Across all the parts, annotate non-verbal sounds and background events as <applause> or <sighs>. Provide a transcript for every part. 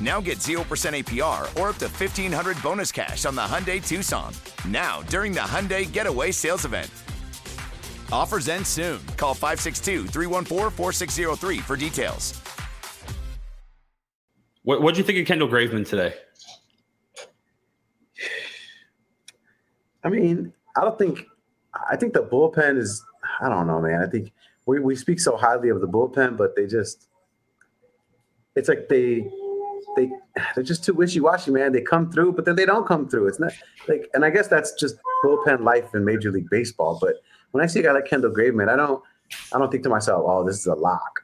Now get 0% APR or up to 1500 bonus cash on the Hyundai Tucson. Now, during the Hyundai Getaway Sales Event. Offers end soon. Call 562 314 4603 for details. What What'd you think of Kendall Graveman today? I mean, I don't think. I think the bullpen is. I don't know, man. I think we, we speak so highly of the bullpen, but they just. It's like they, they <sighs> they're just too wishy washy, man. They come through, but then they don't come through. It's not like, and I guess that's just bullpen life in Major League Baseball. But when I see a guy like Kendall Graveman, I don't, I don't think to myself, oh, this is a lock.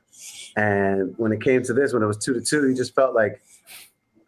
And when it came to this, when it was two to two, you just felt like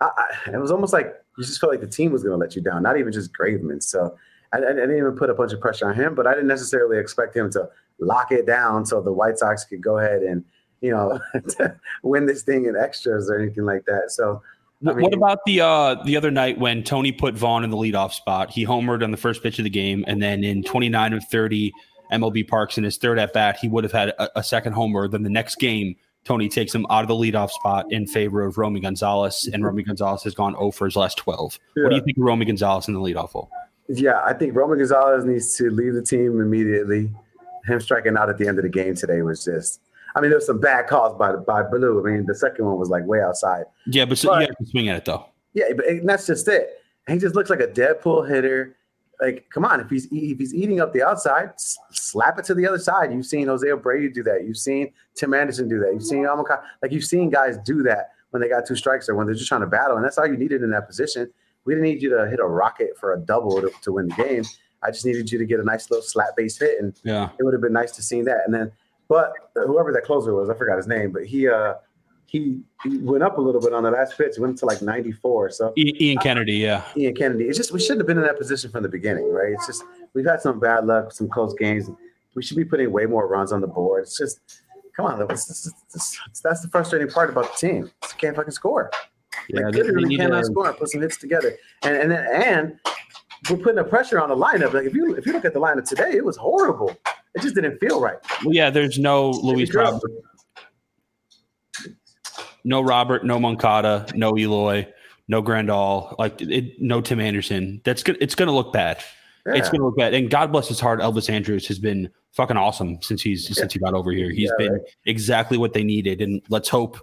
I, I, it was almost like you just felt like the team was going to let you down, not even just Graveman. So I, I, didn't even put a bunch of pressure on him, but I didn't necessarily expect him to lock it down so the White Sox could go ahead and you know <laughs> win this thing in extras or anything like that. So. I mean, what about the uh, the other night when Tony put Vaughn in the leadoff spot? He homered on the first pitch of the game, and then in 29 of 30 MLB parks in his third at bat, he would have had a, a second homer. Then the next game, Tony takes him out of the leadoff spot in favor of Romy Gonzalez, and Romy Gonzalez has gone 0 for his last 12. Yeah. What do you think of Romy Gonzalez in the leadoff hole? Yeah, I think Roman Gonzalez needs to leave the team immediately. Him striking out at the end of the game today was just. I mean, there was some bad calls by by Blue. I mean, the second one was like way outside. Yeah, but, so But- you have to swing at it though. Yeah, but that's just it. He just looks like a dead pull hitter. Like, come on, if he's if he's eating up the outside, slap it to the other side. You've seen Jose Abreu do that. You've seen Tim Anderson do that. You've seen Amaka, like you've seen guys do that when they got two strikes or when they're just trying to battle, and that's all you needed in that position. We didn't need you to hit a rocket for a double to, to win the game. I just needed you to get a nice little slap base hit, and Yeah. it would have been nice to see that. And then, but whoever that closer was, I forgot his name, but he uh he, he went up a little bit on the last pitch, went to like 94. So Ian Kennedy, yeah. Ian Kennedy. It's just we shouldn't have been in that position from the beginning, right? It's just we've had some bad luck, some close games. We should be putting way more runs on the board. It's just come on, that's, the frustrating part about the team. You can't fucking score. Yeah, like literally need cannot to- score and put some hits together. And and then and we're putting the pressure on the lineup. Like if you if you look at the lineup today, it was horrible. It just didn't feel right. Well, yeah, there's no Luis Robert, no Robert, no Moncada, no Eloy, no Grandal, like it, no Tim Anderson. That's good. It's going to look bad. It's going to look bad. And God bless his heart, Elvis Andrus has been fucking awesome since he's since he got over here. He's Yeah, been exactly what they needed, and let's hope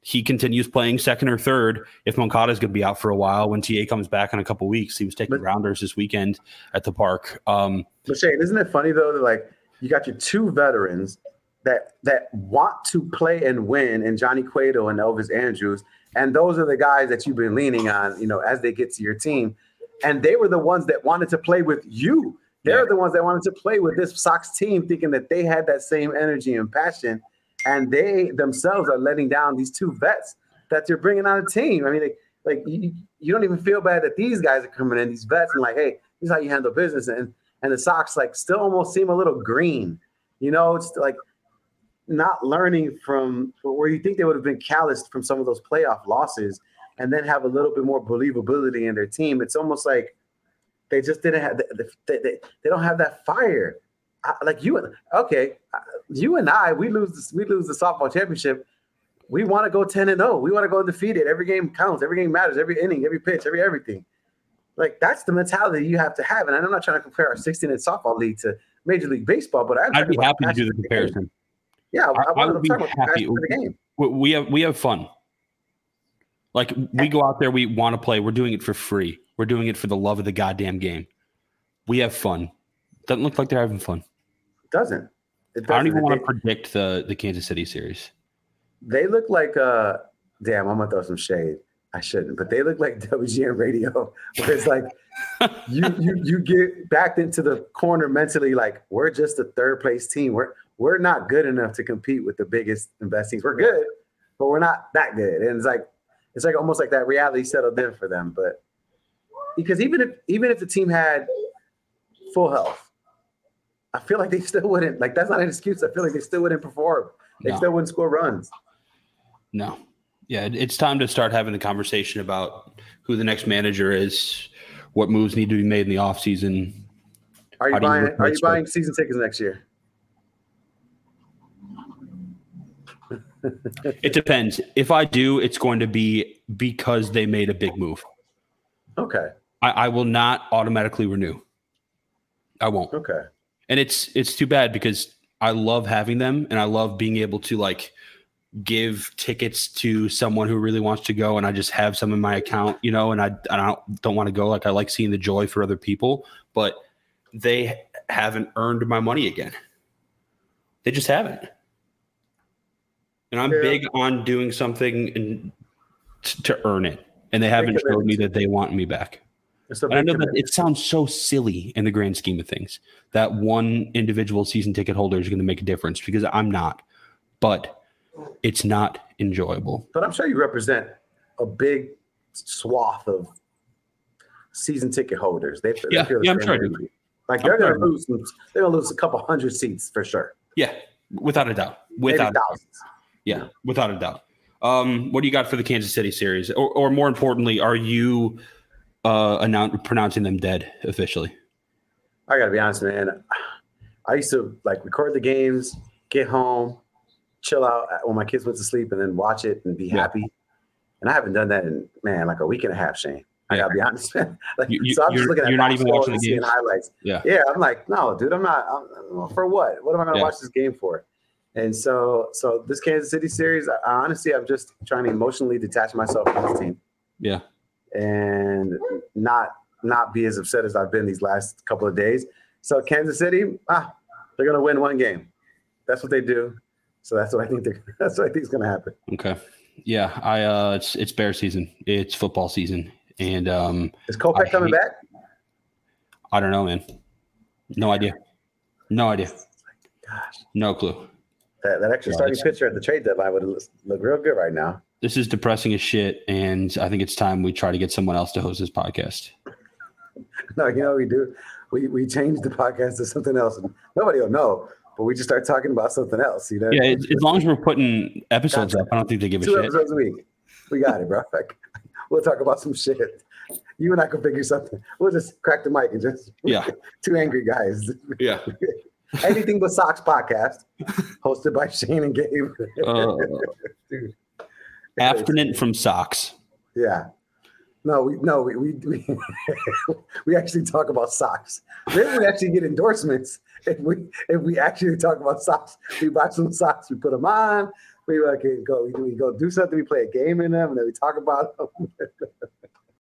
he continues playing second or third. If Moncada is going to be out for a while, when TA comes back in a couple weeks, he was taking rounders this weekend at the park. Um, But Shane, isn't it funny though that like you got your two veterans that that want to play and win in Johnny Cueto and Elvis Andrus, and those are the guys that you've been leaning on, you know, as they get to your team, and they were the ones that wanted to play with you. They're the ones that wanted to play with this Sox team, thinking that they had that same energy and passion, and they themselves are letting down these two vets. that you're bringing on a team. I mean, like, like you, you don't even feel bad that these guys are coming in, these vets, and like, hey, this is how you handle business. And and the Sox like still almost seem a little green. You know, it's like not learning from where you think they would have been calloused from some of those playoff losses and then have a little bit more believability in their team. It's almost like they just didn't have the, they, they, they don't have that fire. I, like you and okay, you and I, we lose this, we lose the softball championship. We want to go 10 and 0. We want to go undefeated. Every game counts, every game matters, every inning, every pitch, every everything. Like that's the mentality you have to have. And I'm not trying to compare our 16 in softball league to Major League Baseball, but I'd be happy to do the comparison. Game. Yeah, I, I, I would be happy. We have we have fun. Like we go out there, we want to play. We're doing it for free. We're doing it for the love of the goddamn game. We have fun. Doesn't look like they're having fun. Doesn't. It doesn't. I don't even want to predict the the Kansas City series. They look like uh damn, I'm gonna throw some shade. I shouldn't, but they look like <laughs> WGN radio, where it's like you you you get backed into the corner mentally, like we're just a third place team. We're we're not good enough to compete with the biggest and best teams. We're good, but we're not that good. And it's like it's like almost like that reality settled in for them. But because even if even if the team had full health, I feel like they still wouldn't like that's not an excuse. I feel like they still wouldn't perform. They no. still wouldn't score runs. No. Yeah, it's time to start having the conversation about who the next manager is, what moves need to be made in the offseason. Are you buying you are you buying season tickets next year? it depends. If I do, it's going to be because they made a big move. Okay. I, I will not automatically renew. I won't. Okay. And it's it's too bad because I love having them and I love being able to like give tickets to someone who really wants to go and I just have some in my account, you know, and I, I don't don't want to go. Like I like seeing the joy for other people, but they haven't earned my money again. They just haven't. And I'm yeah. big on doing something and t- to earn it. And they haven't showed me that they want me back. And I know that it sounds so silly in the grand scheme of things that one individual season ticket holder is going to make a difference because I'm not, but it's not enjoyable. But I'm sure you represent a big swath of season ticket holders. They, yeah, they feel yeah, I'm sure. Like they're going to lose, they're going to lose a couple hundred seats for sure. Yeah, without a doubt. Without Maybe thousands. Yeah, without a doubt. Um, what do you got for the Kansas City series, or, or more importantly, are you uh, announce, pronouncing them dead officially? I got to be honest, man. I used to like record the games, get home, chill out when my kids went to sleep, and then watch it and be yeah. happy. And I haven't done that in man like a week and a half, Shane. I gotta be <laughs> honest. like, you, so I'm just looking at you're not even watching the game highlights. Yeah, yeah. I'm like, no, dude, I'm not. I'm, for what? What am I gonna yeah. watch this game for? And so, so this Kansas City series, I, honestly, I'm just trying to emotionally detach myself from this team. Yeah. And not not be as upset as I've been these last couple of days. So Kansas City, ah, they're gonna win one game. That's what they do. So that's what I think. <laughs> That's what I think is gonna happen. Okay. Yeah, I uh, it's it's bear season. It's football season, and um, is Kopech coming back? I don't know, man. No idea. No idea. Gosh. No clue. That, that extra starting pitcher at the trade deadline would look, look real good right now. This is depressing as shit, and I think it's time we try to get someone else to host this podcast. <laughs> no, you know we do. We we change the podcast to something else, and nobody will know. But we just start talking about something else. You know? Yeah, as long as we're putting episodes up, I don't think they give a Two shit. Two episodes a week. We got it, bro. <laughs> we'll talk about some shit. You and I can figure something. We'll just crack the mic and just <laughs> yeah, two angry guys. Yeah. <laughs> Anything but socks podcast, hosted by Shane and Gabe. uh, Dude, abstinent from socks. Yeah. No, we no we we we, <laughs> we actually talk about socks. We actually get endorsements if we if we actually talk about socks. We buy some socks, we put them on. We like go we, we go do something. We play a game in them, and then we talk about them. <laughs>